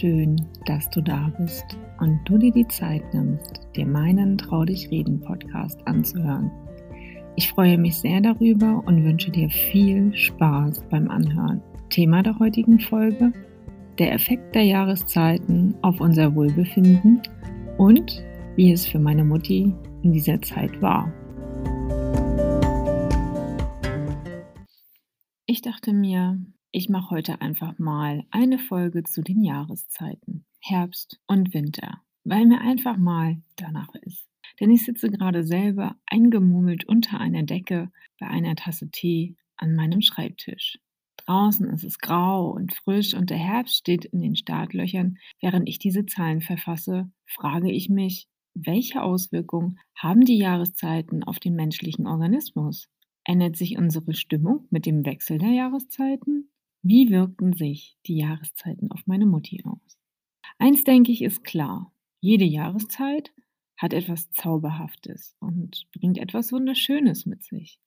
schön, dass du da bist und du dir die Zeit nimmst, dir meinen Trau dich reden Podcast anzuhören. Ich freue mich sehr darüber und wünsche dir viel Spaß beim Anhören. Thema der heutigen Folge: der Effekt der Jahreszeiten auf unser Wohlbefinden und wie es für meine Mutti in dieser Zeit war. Ich dachte mir, ich mache heute einfach mal eine Folge zu den Jahreszeiten, Herbst und Winter, weil mir einfach mal danach ist. Denn ich sitze gerade selber eingemummelt unter einer Decke bei einer Tasse Tee an meinem Schreibtisch. Draußen ist es grau und frisch und der Herbst steht in den Startlöchern. Während ich diese Zahlen verfasse, frage ich mich, welche Auswirkungen haben die Jahreszeiten auf den menschlichen Organismus? Ändert sich unsere Stimmung mit dem Wechsel der Jahreszeiten? Wie wirkten sich die Jahreszeiten auf meine Mutti aus? Eins denke ich ist klar. Jede Jahreszeit hat etwas Zauberhaftes und bringt etwas Wunderschönes mit sich.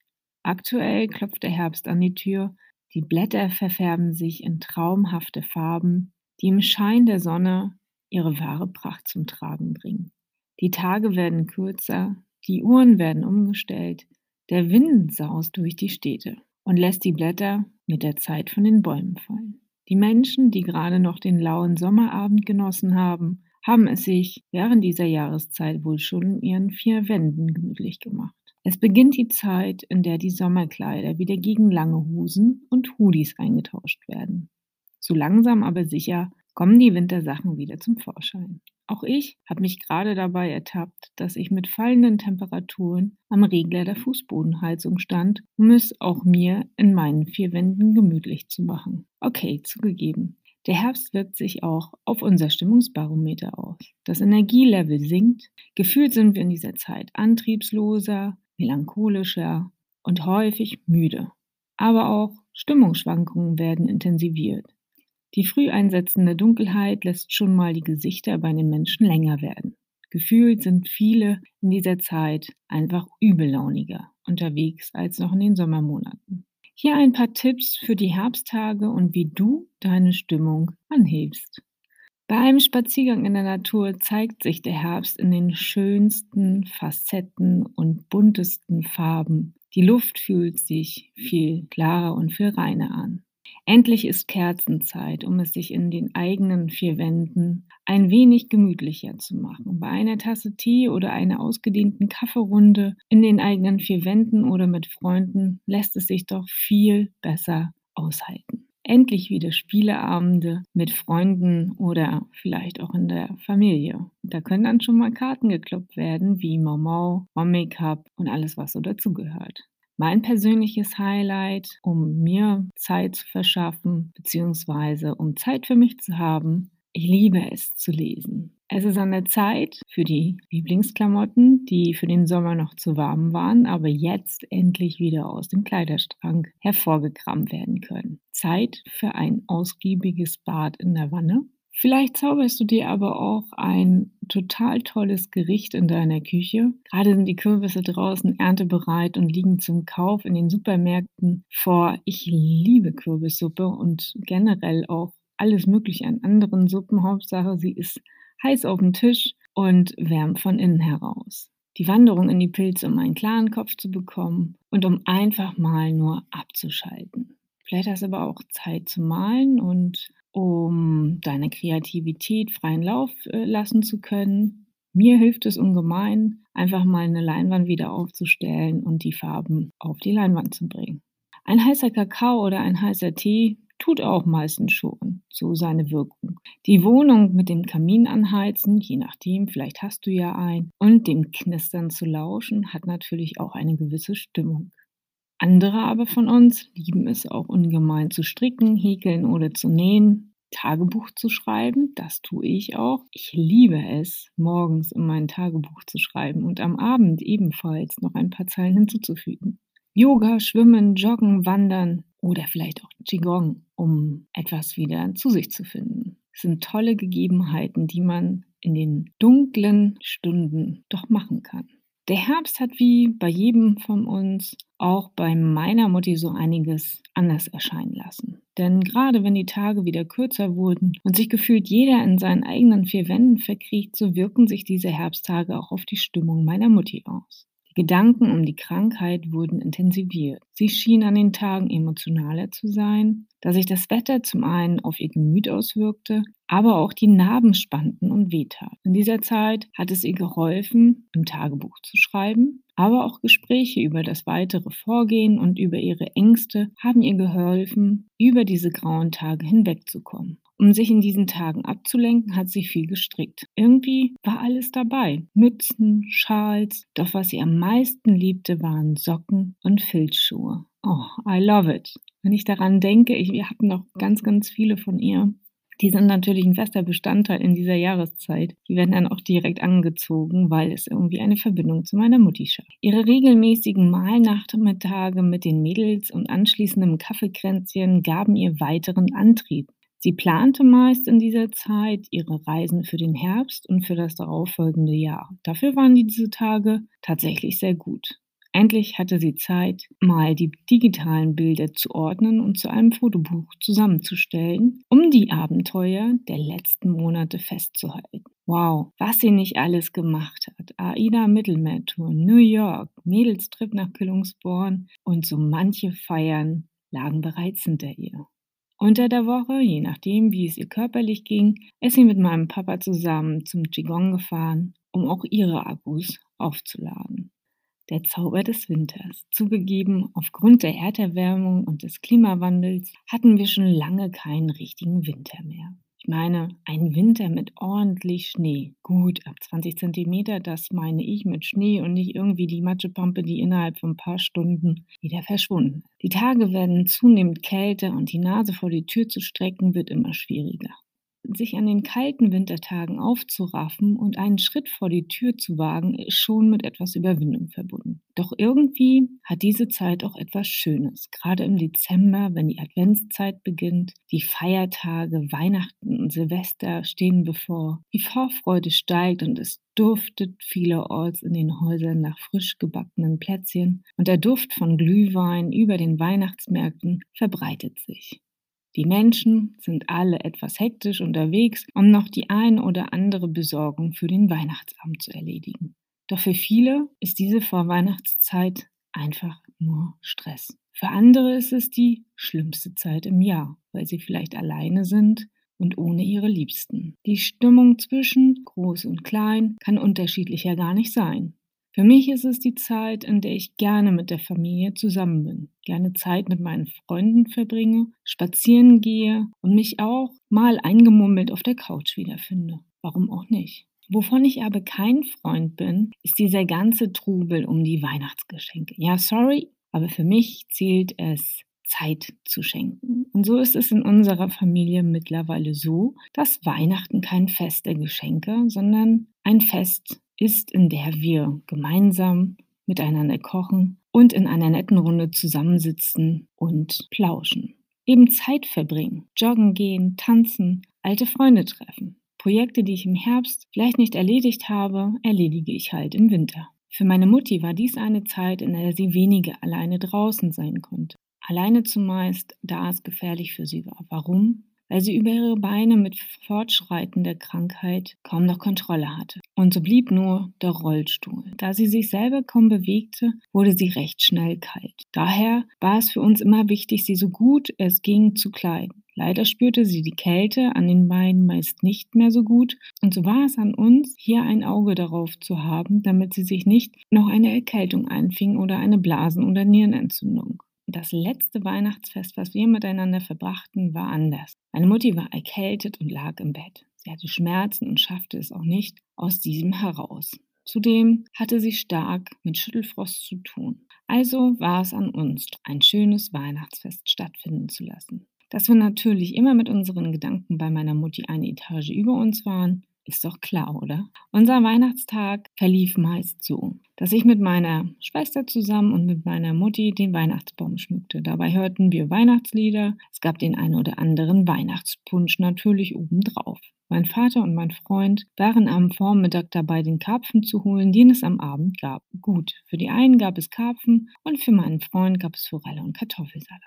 Aktuell klopft der Herbst an die Tür, die Blätter verfärben sich in traumhafte Farben, die im Schein der Sonne ihre wahre Pracht zum Tragen bringen. Die Tage werden kürzer, die Uhren werden umgestellt, der Wind saust durch die Städte und lässt die Blätter mit der Zeit von den Bäumen fallen. Die Menschen, die gerade noch den lauen Sommerabend genossen haben, haben es sich während dieser Jahreszeit wohl schon in ihren vier Wänden gemütlich gemacht. Es beginnt die Zeit, in der die Sommerkleider wieder gegen lange Hosen und Hoodies eingetauscht werden. So langsam aber sicher kommen die Wintersachen wieder zum Vorschein. Auch ich habe mich gerade dabei ertappt, dass ich mit fallenden Temperaturen am Regler der Fußbodenheizung stand, um es auch mir in meinen vier Wänden gemütlich zu machen. Okay, zugegeben. Der Herbst wirkt sich auch auf unser Stimmungsbarometer aus. Das Energielevel sinkt. Gefühlt sind wir in dieser Zeit antriebsloser, melancholischer und häufig müde. Aber auch Stimmungsschwankungen werden intensiviert. Die früh einsetzende Dunkelheit lässt schon mal die Gesichter bei den Menschen länger werden. Gefühlt sind viele in dieser Zeit einfach übellauniger unterwegs als noch in den Sommermonaten. Hier ein paar Tipps für die Herbsttage und wie du deine Stimmung anhebst. Bei einem Spaziergang in der Natur zeigt sich der Herbst in den schönsten Facetten und buntesten Farben. Die Luft fühlt sich viel klarer und viel reiner an. Endlich ist Kerzenzeit, um es sich in den eigenen vier Wänden ein wenig gemütlicher zu machen. Bei einer Tasse Tee oder einer ausgedehnten Kaffeerunde in den eigenen vier Wänden oder mit Freunden lässt es sich doch viel besser aushalten. Endlich wieder Spieleabende mit Freunden oder vielleicht auch in der Familie. Da können dann schon mal Karten gekloppt werden, wie Mau Mau, Make-up und alles, was so dazugehört. Mein persönliches Highlight, um mir Zeit zu verschaffen, beziehungsweise um Zeit für mich zu haben, ich liebe es zu lesen. Es ist an der Zeit für die Lieblingsklamotten, die für den Sommer noch zu warm waren, aber jetzt endlich wieder aus dem Kleiderschrank hervorgekramt werden können. Zeit für ein ausgiebiges Bad in der Wanne Vielleicht zauberst du dir aber auch ein total tolles Gericht in deiner Küche. Gerade sind die Kürbisse draußen erntebereit und liegen zum Kauf in den Supermärkten vor. Ich liebe Kürbissuppe und generell auch alles Mögliche an anderen Suppen. Hauptsache, sie ist heiß auf dem Tisch und wärmt von innen heraus. Die Wanderung in die Pilze, um einen klaren Kopf zu bekommen und um einfach mal nur abzuschalten. Vielleicht hast du aber auch Zeit zu malen und um deine Kreativität freien Lauf äh, lassen zu können. Mir hilft es ungemein, einfach mal eine Leinwand wieder aufzustellen und die Farben auf die Leinwand zu bringen. Ein heißer Kakao oder ein heißer Tee tut auch meistens schon so seine Wirkung. Die Wohnung mit dem Kamin anheizen, je nachdem, vielleicht hast du ja einen, und dem Knistern zu lauschen, hat natürlich auch eine gewisse Stimmung. Andere aber von uns lieben es auch ungemein zu stricken, häkeln oder zu nähen, Tagebuch zu schreiben. Das tue ich auch. Ich liebe es, morgens in mein Tagebuch zu schreiben und am Abend ebenfalls noch ein paar Zeilen hinzuzufügen. Yoga, Schwimmen, Joggen, Wandern oder vielleicht auch Qigong, um etwas wieder zu sich zu finden. Das sind tolle Gegebenheiten, die man in den dunklen Stunden doch machen kann. Der Herbst hat wie bei jedem von uns auch bei meiner Mutti so einiges anders erscheinen lassen. Denn gerade wenn die Tage wieder kürzer wurden und sich gefühlt jeder in seinen eigenen vier Wänden verkriecht, so wirken sich diese Herbsttage auch auf die Stimmung meiner Mutti aus. Die Gedanken um die Krankheit wurden intensiviert. Sie schien an den Tagen emotionaler zu sein, da sich das Wetter zum einen auf ihr Gemüt auswirkte, aber auch die Narben spannten und wehtat. In dieser Zeit hat es ihr geholfen, im Tagebuch zu schreiben, aber auch Gespräche über das weitere Vorgehen und über ihre Ängste haben ihr geholfen, über diese grauen Tage hinwegzukommen. Um sich in diesen Tagen abzulenken, hat sie viel gestrickt. Irgendwie war alles dabei. Mützen, Schals. Doch was sie am meisten liebte, waren Socken und Filzschuhe. Oh, I love it. Wenn ich daran denke, ich, wir hatten noch ganz, ganz viele von ihr. Die sind natürlich ein fester Bestandteil in dieser Jahreszeit. Die werden dann auch direkt angezogen, weil es irgendwie eine Verbindung zu meiner Mutti schafft. Ihre regelmäßigen Mahlnachmittage mit den Mädels und anschließendem Kaffeekränzchen gaben ihr weiteren Antrieb. Sie plante meist in dieser Zeit ihre Reisen für den Herbst und für das darauffolgende Jahr. Dafür waren diese Tage tatsächlich sehr gut. Endlich hatte sie Zeit, mal die digitalen Bilder zu ordnen und zu einem Fotobuch zusammenzustellen, um die Abenteuer der letzten Monate festzuhalten. Wow, was sie nicht alles gemacht hat. AIDA Mittelmeertour, New York, Mädelstrip nach Kühlungsborn und so manche Feiern lagen bereits hinter ihr. Unter der Woche, je nachdem, wie es ihr körperlich ging, ist sie mit meinem Papa zusammen zum Qigong gefahren, um auch ihre Akkus aufzuladen. Der Zauber des Winters. Zugegeben, aufgrund der Erderwärmung und des Klimawandels hatten wir schon lange keinen richtigen Winter mehr. Ich meine, ein Winter mit ordentlich Schnee. Gut, ab 20 Zentimeter, das meine ich mit Schnee und nicht irgendwie die Matschepampe, die innerhalb von ein paar Stunden wieder verschwunden. Die Tage werden zunehmend kälter und die Nase vor die Tür zu strecken wird immer schwieriger sich an den kalten Wintertagen aufzuraffen und einen Schritt vor die Tür zu wagen, ist schon mit etwas Überwindung verbunden. Doch irgendwie hat diese Zeit auch etwas Schönes, gerade im Dezember, wenn die Adventszeit beginnt, die Feiertage, Weihnachten und Silvester stehen bevor, die Vorfreude steigt und es duftet vielerorts in den Häusern nach frisch gebackenen Plätzchen und der Duft von Glühwein über den Weihnachtsmärkten verbreitet sich. Die Menschen sind alle etwas hektisch unterwegs, um noch die ein oder andere Besorgung für den Weihnachtsabend zu erledigen. Doch für viele ist diese Vorweihnachtszeit einfach nur Stress. Für andere ist es die schlimmste Zeit im Jahr, weil sie vielleicht alleine sind und ohne ihre Liebsten. Die Stimmung zwischen groß und klein kann unterschiedlicher gar nicht sein. Für mich ist es die Zeit, in der ich gerne mit der Familie zusammen bin, gerne Zeit mit meinen Freunden verbringe, spazieren gehe und mich auch mal eingemummelt auf der Couch wiederfinde. Warum auch nicht? Wovon ich aber kein Freund bin, ist dieser ganze Trubel um die Weihnachtsgeschenke. Ja, sorry, aber für mich zählt es, Zeit zu schenken. Und so ist es in unserer Familie mittlerweile so, dass Weihnachten kein Fest der Geschenke, sondern ein Fest ist, in der wir gemeinsam miteinander kochen und in einer netten Runde zusammensitzen und plauschen. Eben Zeit verbringen, joggen gehen, tanzen, alte Freunde treffen. Projekte, die ich im Herbst vielleicht nicht erledigt habe, erledige ich halt im Winter. Für meine Mutti war dies eine Zeit, in der sie weniger alleine draußen sein konnte. Alleine zumeist, da es gefährlich für sie war. Warum? Weil sie über ihre Beine mit fortschreitender Krankheit kaum noch Kontrolle hatte. Und so blieb nur der Rollstuhl. Da sie sich selber kaum bewegte, wurde sie recht schnell kalt. Daher war es für uns immer wichtig, sie so gut es ging zu kleiden. Leider spürte sie die Kälte an den Beinen meist nicht mehr so gut, und so war es an uns, hier ein Auge darauf zu haben, damit sie sich nicht noch eine Erkältung einfing oder eine Blasen- oder Nierenentzündung. Das letzte Weihnachtsfest, was wir miteinander verbrachten, war anders. Meine Mutti war erkältet und lag im Bett. Sie hatte Schmerzen und schaffte es auch nicht aus diesem heraus. Zudem hatte sie stark mit Schüttelfrost zu tun. Also war es an uns, ein schönes Weihnachtsfest stattfinden zu lassen. Dass wir natürlich immer mit unseren Gedanken bei meiner Mutti eine Etage über uns waren, ist doch klar, oder? Unser Weihnachtstag verlief meist so, dass ich mit meiner Schwester zusammen und mit meiner Mutti den Weihnachtsbaum schmückte. Dabei hörten wir Weihnachtslieder. Es gab den einen oder anderen Weihnachtspunsch natürlich obendrauf. Mein Vater und mein Freund waren am Vormittag dabei, den Karpfen zu holen, den es am Abend gab. Gut, für die einen gab es Karpfen und für meinen Freund gab es Forelle und Kartoffelsalat.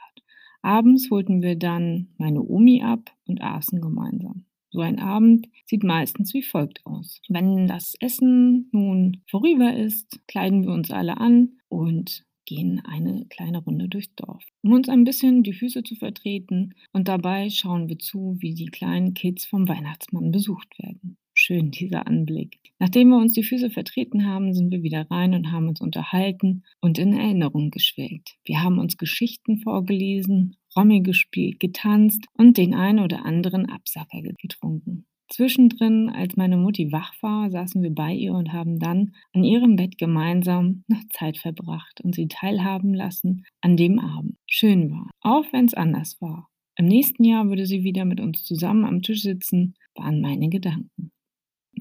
Abends holten wir dann meine Omi ab und aßen gemeinsam. So ein Abend sieht meistens wie folgt aus. Wenn das Essen nun vorüber ist, kleiden wir uns alle an und gehen eine kleine Runde durchs Dorf, um uns ein bisschen die Füße zu vertreten und dabei schauen wir zu, wie die kleinen Kids vom Weihnachtsmann besucht werden. Schön dieser Anblick. Nachdem wir uns die Füße vertreten haben, sind wir wieder rein und haben uns unterhalten und in Erinnerung geschwelgt. Wir haben uns Geschichten vorgelesen, Rommel gespielt, getanzt und den einen oder anderen Absacker getrunken. Zwischendrin, als meine Mutti wach war, saßen wir bei ihr und haben dann an ihrem Bett gemeinsam noch Zeit verbracht und sie teilhaben lassen an dem Abend. Schön war, auch wenn es anders war. Im nächsten Jahr würde sie wieder mit uns zusammen am Tisch sitzen, waren meine Gedanken.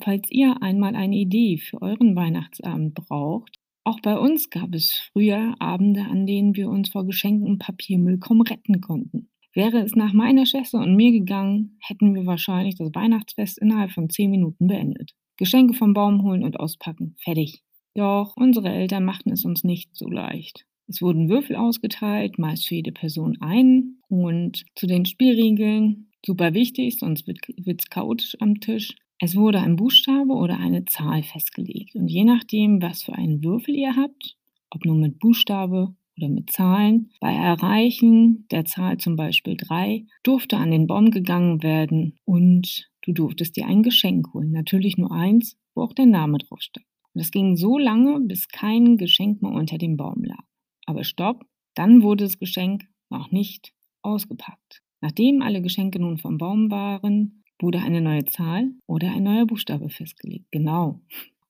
Falls ihr einmal eine Idee für euren Weihnachtsabend braucht, auch bei uns gab es früher Abende, an denen wir uns vor Geschenken und Papiermüll kaum retten konnten. Wäre es nach meiner Schwester und mir gegangen, hätten wir wahrscheinlich das Weihnachtsfest innerhalb von zehn Minuten beendet. Geschenke vom Baum holen und auspacken. Fertig. Doch unsere Eltern machten es uns nicht so leicht. Es wurden Würfel ausgeteilt, meist für jede Person einen. Und zu den Spielregeln, super wichtig, sonst wird es chaotisch am Tisch. Es wurde ein Buchstabe oder eine Zahl festgelegt. Und je nachdem, was für einen Würfel ihr habt, ob nur mit Buchstabe oder mit Zahlen. Bei Erreichen der Zahl zum Beispiel 3 durfte an den Baum gegangen werden und du durftest dir ein Geschenk holen. Natürlich nur eins, wo auch der Name drauf stand. Und das ging so lange, bis kein Geschenk mehr unter dem Baum lag. Aber stopp, dann wurde das Geschenk noch nicht ausgepackt. Nachdem alle Geschenke nun vom Baum waren, wurde eine neue Zahl oder ein neuer Buchstabe festgelegt. Genau,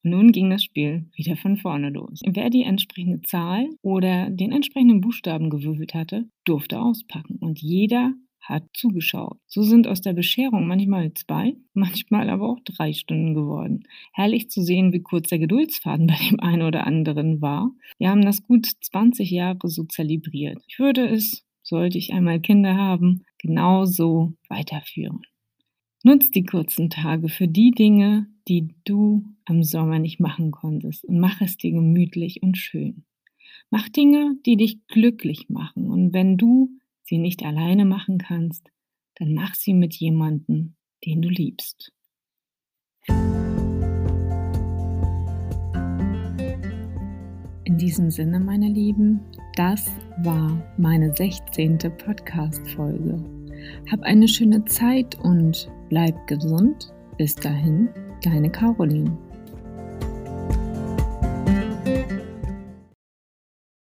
nun ging das Spiel wieder von vorne los. Wer die entsprechende Zahl oder den entsprechenden Buchstaben gewürfelt hatte, durfte auspacken und jeder hat zugeschaut. So sind aus der Bescherung manchmal zwei, manchmal aber auch drei Stunden geworden. Herrlich zu sehen, wie kurz der Geduldsfaden bei dem einen oder anderen war. Wir haben das gut 20 Jahre so zelebriert. Ich würde es, sollte ich einmal Kinder haben, genauso weiterführen. Nutz die kurzen Tage für die Dinge, die du am Sommer nicht machen konntest und mach es dir gemütlich und schön. Mach Dinge, die dich glücklich machen und wenn du sie nicht alleine machen kannst, dann mach sie mit jemandem, den du liebst. In diesem Sinne, meine Lieben, das war meine 16. Podcast-Folge. Hab eine schöne Zeit und bleib gesund. Bis dahin, deine Caroline.